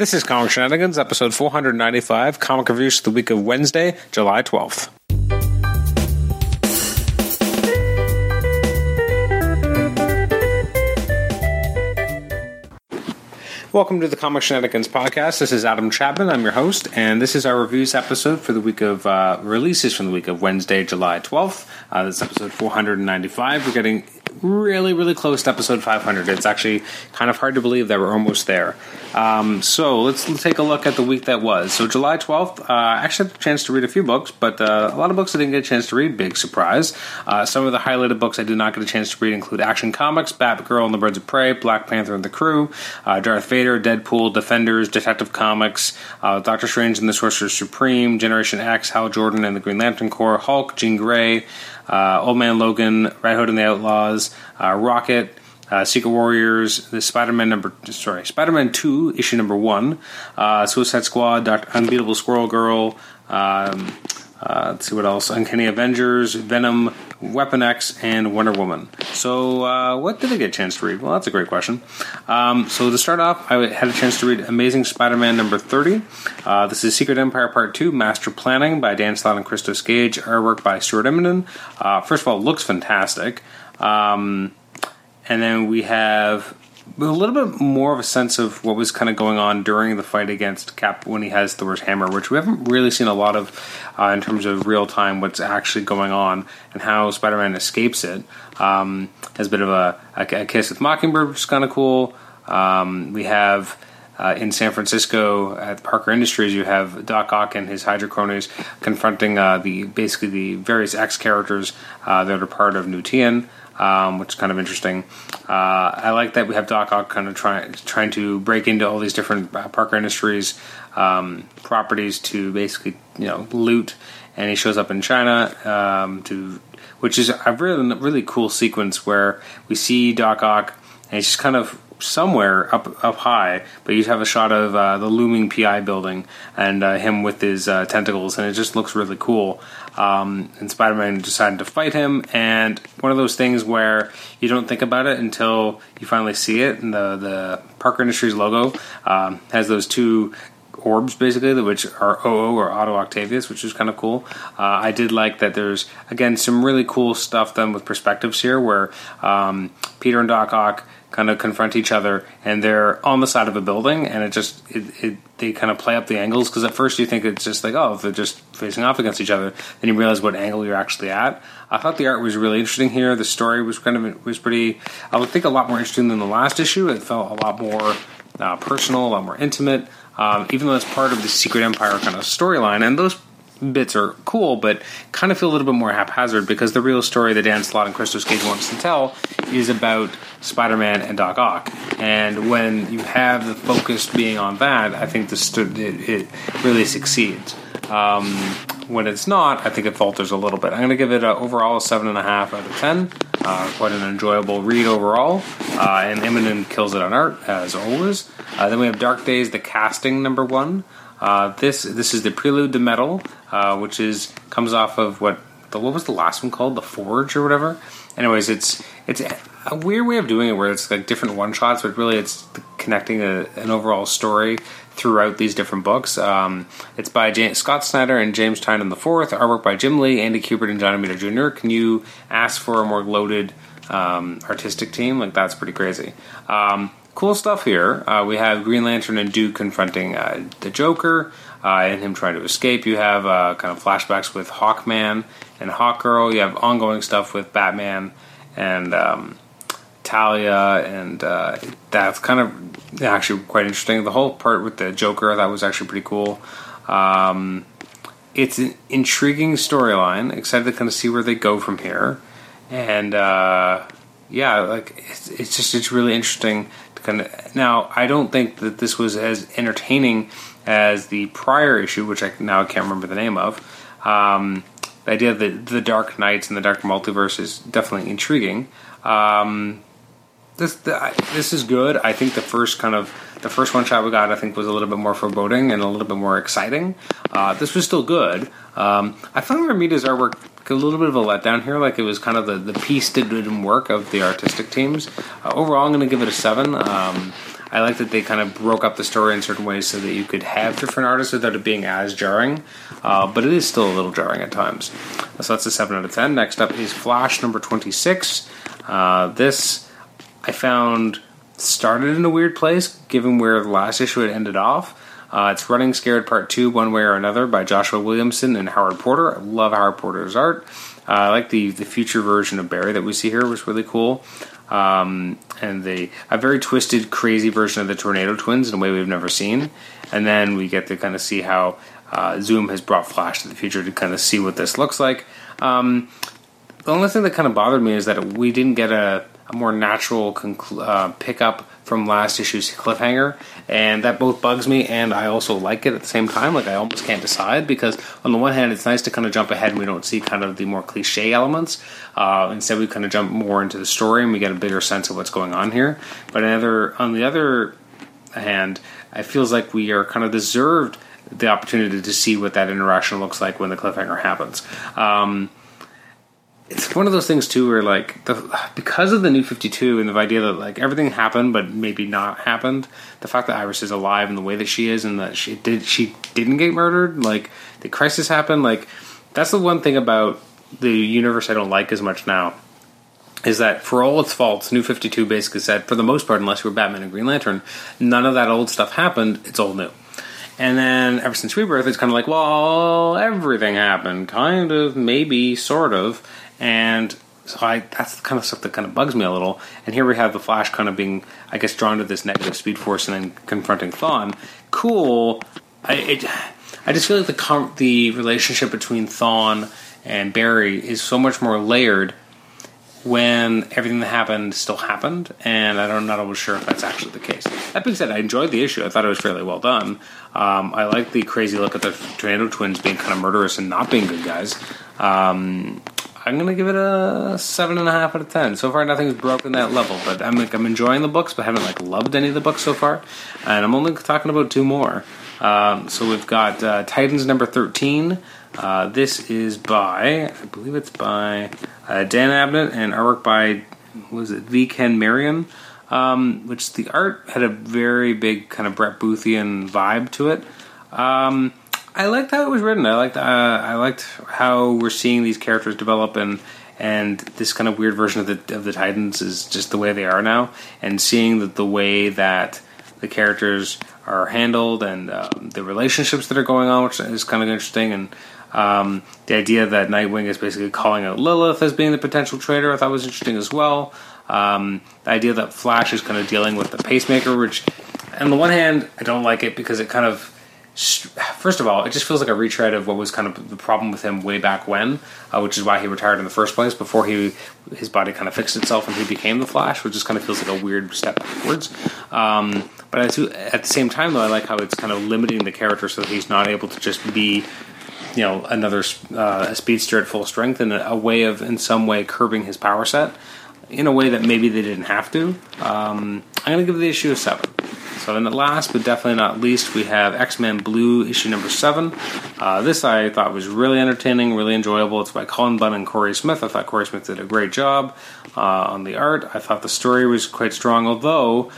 This is Comic Shenanigans, episode 495, comic reviews for the week of Wednesday, July 12th. Welcome to the Comic Shenanigans podcast. This is Adam Chapman. I'm your host, and this is our reviews episode for the week of uh, releases from the week of Wednesday, July 12th. Uh, this is episode 495. We're getting really, really close to episode 500. It's actually kind of hard to believe that we're almost there. Um, so let's, take a look at the week that was. So July 12th, uh, I actually had a chance to read a few books, but uh, a lot of books I didn't get a chance to read. Big surprise. Uh, some of the highlighted books I did not get a chance to read include Action Comics, Batgirl and the Birds of Prey, Black Panther and the Crew, uh, Darth Vader, Deadpool, Defenders, Detective Comics, uh, Doctor Strange and the Sorcerer Supreme, Generation X, Hal Jordan and the Green Lantern Corps, Hulk, Jean Grey, Old Man Logan, Red Hood and the Outlaws, uh, Rocket, uh, Secret Warriors, the Spider-Man number sorry, Spider-Man two issue number one, uh, Suicide Squad, Doctor Unbeatable Squirrel Girl. Um, uh, let's see what else. Uncanny Avengers, Venom, Weapon X, and Wonder Woman. So, uh, what did I get a chance to read? Well, that's a great question. Um, so, to start off, I had a chance to read Amazing Spider Man number 30. Uh, this is Secret Empire Part 2, Master Planning by Dan Slott and Christos Gage, artwork by Stuart Immonen. Uh, first of all, looks fantastic. Um, and then we have a little bit more of a sense of what was kind of going on during the fight against Cap when he has Thor's hammer, which we haven't really seen a lot of uh, in terms of real time what's actually going on and how Spider-Man escapes it. Um, has a bit of a, a, a kiss with Mockingbird, which is kind of cool. Um, we have. Uh, in San Francisco at Parker Industries, you have Doc Ock and his Hydra cronies confronting uh, the basically the various X characters uh, that are part of New Tian um, which is kind of interesting. Uh, I like that we have Doc Ock kind of trying trying to break into all these different uh, Parker Industries um, properties to basically you know loot, and he shows up in China um, to, which is a really really cool sequence where we see Doc Ock and he's just kind of somewhere up up high, but you have a shot of uh, the looming PI building and uh, him with his uh, tentacles, and it just looks really cool. Um, and Spider Man decided to fight him, and one of those things where you don't think about it until you finally see it. And the the Parker Industries logo um, has those two orbs basically, which are OO or Otto Octavius, which is kind of cool. Uh, I did like that. There's again some really cool stuff done with perspectives here, where um, Peter and Doc Ock kind of confront each other and they're on the side of a building and it just it, it they kind of play up the angles because at first you think it's just like oh they're just facing off against each other then you realize what angle you're actually at. I thought the art was really interesting here. The story was kind of was pretty i would think a lot more interesting than the last issue. It felt a lot more uh, personal a lot more intimate. Um, even though it's part of the secret empire kind of storyline and those bits are cool, but kind of feel a little bit more haphazard because the real story that Dan Slott and Christos Gage wants to tell is about Spider-Man and Doc Ock. And when you have the focus being on that, I think it, it really succeeds. Um, when it's not, I think it falters a little bit. I'm going to give it a, overall a seven and a half out of ten. Uh, quite an enjoyable read overall, uh, and Immonen kills it on art as always. Uh, then we have Dark Days, the casting number one. Uh, this this is the Prelude to Metal, uh, which is comes off of what the what was the last one called, the Forge or whatever. Anyways, it's it's a weird way of doing it where it's like different one shots, but really it's connecting a, an overall story throughout these different books. Um, it's by James, Scott Snyder and James the fourth. Artwork by Jim Lee, Andy Kubert, and Johnny Romita Jr. Can you ask for a more loaded um, artistic team? Like that's pretty crazy. Um, cool stuff here. Uh, we have Green Lantern and Duke confronting uh, the Joker uh, and him trying to escape. You have uh, kind of flashbacks with Hawkman and Hawkgirl. You have ongoing stuff with Batman and um, Talia, and uh, that's kind of actually quite interesting. The whole part with the Joker that was actually pretty cool. Um, it's an intriguing storyline. Excited to kind of see where they go from here, and uh, yeah, like it's, it's just it's really interesting to kind of now I don't think that this was as entertaining as the prior issue, which I now can't remember the name of. Um, the idea that the Dark Knights and the Dark Multiverse is definitely intriguing. Um, this the, this is good. I think the first kind of the first one shot we got, I think, was a little bit more foreboding and a little bit more exciting. Uh, this was still good. Um, I found Romita's artwork a little bit of a letdown here. Like it was kind of the, the piece that didn't work of the artistic teams. Uh, overall, I'm going to give it a seven. Um, I like that they kind of broke up the story in certain ways so that you could have different artists without it being as jarring. Uh, but it is still a little jarring at times. So that's a 7 out of 10. Next up is Flash number 26. Uh, this I found started in a weird place given where the last issue had ended off. Uh, it's Running Scared Part 2, One Way or Another by Joshua Williamson and Howard Porter. I love Howard Porter's art. Uh, I like the, the future version of Barry that we see here, was really cool. Um, and the a very twisted, crazy version of the Tornado Twins in a way we've never seen. And then we get to kind of see how uh, Zoom has brought Flash to the future to kind of see what this looks like. Um, the only thing that kind of bothered me is that we didn't get a, a more natural conclu- uh, pickup from last issue's cliffhanger, and that both bugs me and I also like it at the same time. Like I almost can't decide because on the one hand, it's nice to kind of jump ahead and we don't see kind of the more cliche elements. Uh, instead, we kind of jump more into the story and we get a bigger sense of what's going on here. But another, on the other hand, it feels like we are kind of deserved the opportunity to see what that interaction looks like when the cliffhanger happens. Um, it's one of those things too where like the, because of the new 52 and the idea that like everything happened but maybe not happened the fact that iris is alive and the way that she is and that she did she didn't get murdered like the crisis happened like that's the one thing about the universe i don't like as much now is that for all its faults new 52 basically said for the most part unless you were batman and green lantern none of that old stuff happened it's all new and then ever since Rebirth, it's kind of like, well, everything happened, kind of, maybe, sort of. And so I that's the kind of stuff that kind of bugs me a little. And here we have the Flash kind of being, I guess, drawn to this negative Speed Force and then confronting Thawne. Cool. I it, I just feel like the com- the relationship between Thawne and Barry is so much more layered when everything that happened still happened, and I'm not always sure if that's actually the case. That being said, I enjoyed the issue. I thought it was fairly well done. Um, I like the crazy look at the Tornado Twins being kind of murderous and not being good guys. Um, I'm gonna give it a seven and a half out of ten. So far, nothing's broken that level, but I'm like I'm enjoying the books, but haven't like loved any of the books so far. And I'm only talking about two more. Um, so we've got uh, Titans number thirteen. Uh, this is by I believe it's by uh, Dan Abnett and artwork by was it V Ken Marion. Um, which the art had a very big kind of Brett Boothian vibe to it. Um, I liked how it was written. I liked uh, I liked how we're seeing these characters develop and and this kind of weird version of the of the Titans is just the way they are now, and seeing that the way that the characters are handled and um, the relationships that are going on, which is kind of interesting, and um, the idea that Nightwing is basically calling out Lilith as being the potential traitor, I thought was interesting as well. Um, the idea that Flash is kind of dealing with the pacemaker, which, on the one hand, I don't like it because it kind of first of all, it just feels like a retread of what was kind of the problem with him way back when, uh, which is why he retired in the first place. Before he his body kind of fixed itself and he became the Flash, which just kind of feels like a weird step backwards. Um, but at the same time, though, I like how it's kind of limiting the character so that he's not able to just be. You know, another uh, speedster at full strength, and a, a way of, in some way, curbing his power set in a way that maybe they didn't have to. Um, I'm going to give the issue a seven. So, then, last but definitely not least, we have X Men Blue issue number seven. Uh, this I thought was really entertaining, really enjoyable. It's by Cullen Bunn and Corey Smith. I thought Corey Smith did a great job uh, on the art. I thought the story was quite strong, although,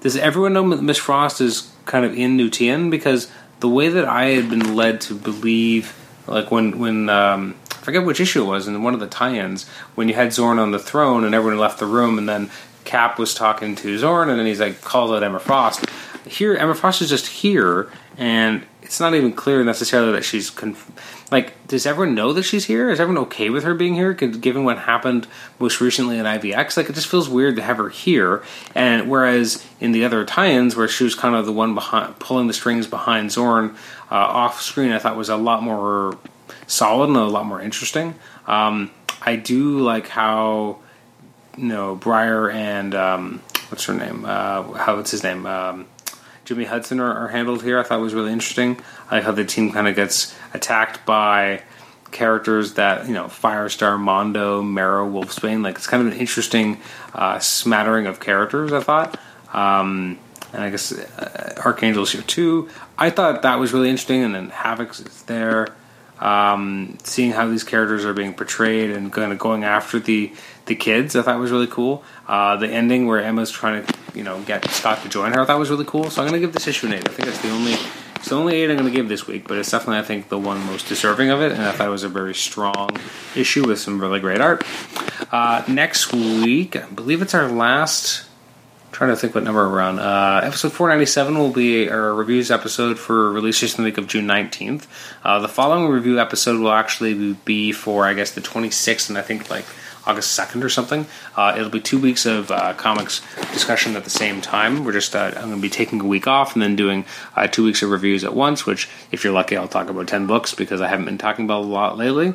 does everyone know that Miss Frost is kind of in New Tian? Because the way that I had been led to believe, like when, when, um, I forget which issue it was in one of the tie-ins when you had Xorn on the throne and everyone left the room, and then Cap was talking to Xorn, and then he's like calls out Emma Frost. Here, Emma Frost is just here, and it's not even clear necessarily that she's conf- like. Does everyone know that she's here? Is everyone okay with her being here? Given what happened most recently in IVX, like it just feels weird to have her here. And whereas in the other tie-ins, where she was kind of the one behind pulling the strings behind Xorn uh, off screen, I thought was a lot more solid and a lot more interesting. Um, I do like how no Briar and um, what's her name? Uh, how what's his name? Um, Jimmy Hudson are, are, handled here. I thought was really interesting. I like how the team kind of gets attacked by characters that you know Firestar, Mondo, Marrow, Wolfsbane. Like it's kind of an interesting uh, smattering of characters. I thought. Um, and I guess uh, Archangel's here too. I thought that was really interesting, and then Havoc is there. Um, seeing how these characters are being portrayed and kind of going after the the kids, I thought was really cool. Uh, the ending where Emma's trying to, you know get Scott to join her. I thought was really cool. So I'm going to give this issue an eight. I think it's the only it's the only eight I'm going to give this week, but it's definitely I think the one most deserving of it, and I thought it was a very strong issue with some really great art. Uh, next week, I believe it's our last. Trying to think what number we're on. Uh, episode 497 will be our reviews episode for releases in the week of June 19th. Uh, the following review episode will actually be for I guess the 26th, and I think like August 2nd or something. Uh, it'll be two weeks of uh, comics discussion at the same time. We're just, uh, I'm going to be taking a week off and then doing uh, two weeks of reviews at once, which, if you're lucky, I'll talk about 10 books because I haven't been talking about a lot lately.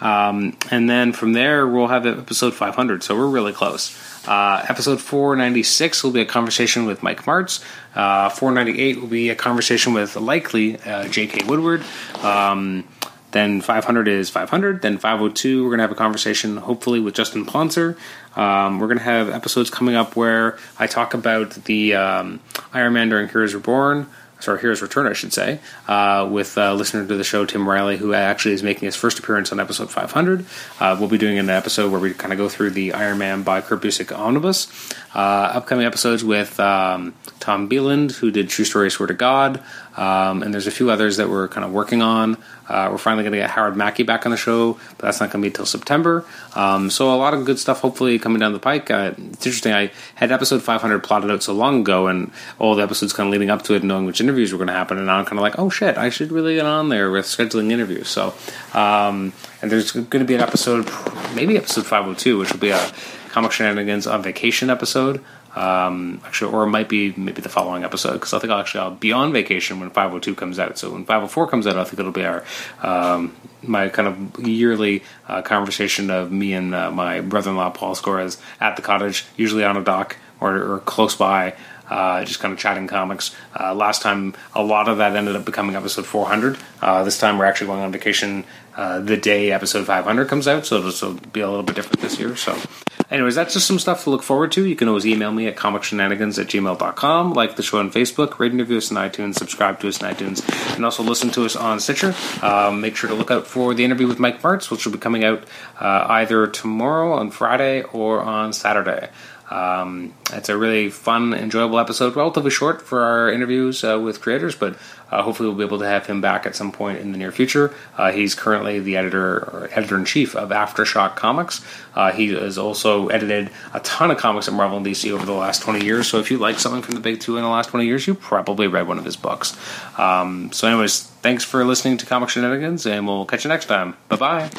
Um, and then from there, we'll have episode 500, so we're really close. Uh, episode 496 will be a conversation with Mike Marts. Uh, 498 will be a conversation with likely J.K. Woodward. Um, then 500 is 500. Then 502, we're going to have a conversation, hopefully, with Justin Ponsor. Um, we're going to have episodes coming up where I talk about the um, Iron Man during Heroes Reborn. Sorry, Heroes Return, I should say, uh, with a listener to the show, Tim Riley, who actually is making his first appearance on episode 500. Uh, we'll be doing an episode where we kind of go through the Iron Man by Kurt omnibus. Uh, upcoming episodes with um, Tom Beland, who did True Story Swear to God, um, and there's a few others that we're kind of working on. Uh, we're finally going to get Howard Mackie back on the show, but that's not going to be until September. Um, so a lot of good stuff hopefully coming down the pike. Uh, it's interesting. I had episode 500 plotted out so long ago, and all the episodes kind of leading up to it, knowing which interviews were going to happen, and I'm kind of like, oh shit, I should really get on there with scheduling interviews. So, um, and there's going to be an episode, maybe episode 502, which will be a comic shenanigans on vacation episode. Um, actually, or it might be maybe the following episode because I think I'll actually I'll be on vacation when 502 comes out. So when 504 comes out, I think it'll be our um, my kind of yearly uh, conversation of me and uh, my brother-in-law Paul Scores at the cottage, usually on a dock or, or close by. Uh, just kind of chatting comics. Uh, last time, a lot of that ended up becoming episode 400. Uh, this time, we're actually going on vacation uh, the day episode 500 comes out, so it'll be a little bit different this year. So, anyways, that's just some stuff to look forward to. You can always email me at comicshenanigans at gmail.com, like the show on Facebook, rate and review us on iTunes, subscribe to us on iTunes, and also listen to us on Stitcher. Um, make sure to look out for the interview with Mike Marts, which will be coming out uh, either tomorrow on Friday or on Saturday. Um, it's a really fun, enjoyable episode, relatively short for our interviews uh, with creators, but uh, hopefully we'll be able to have him back at some point in the near future. Uh, he's currently the editor or editor in chief of Aftershock Comics. Uh, he has also edited a ton of comics at Marvel and DC over the last 20 years. So if you like something from the big two in the last 20 years, you probably read one of his books. Um, so, anyways, thanks for listening to Comic Shenanigans, and we'll catch you next time. Bye bye.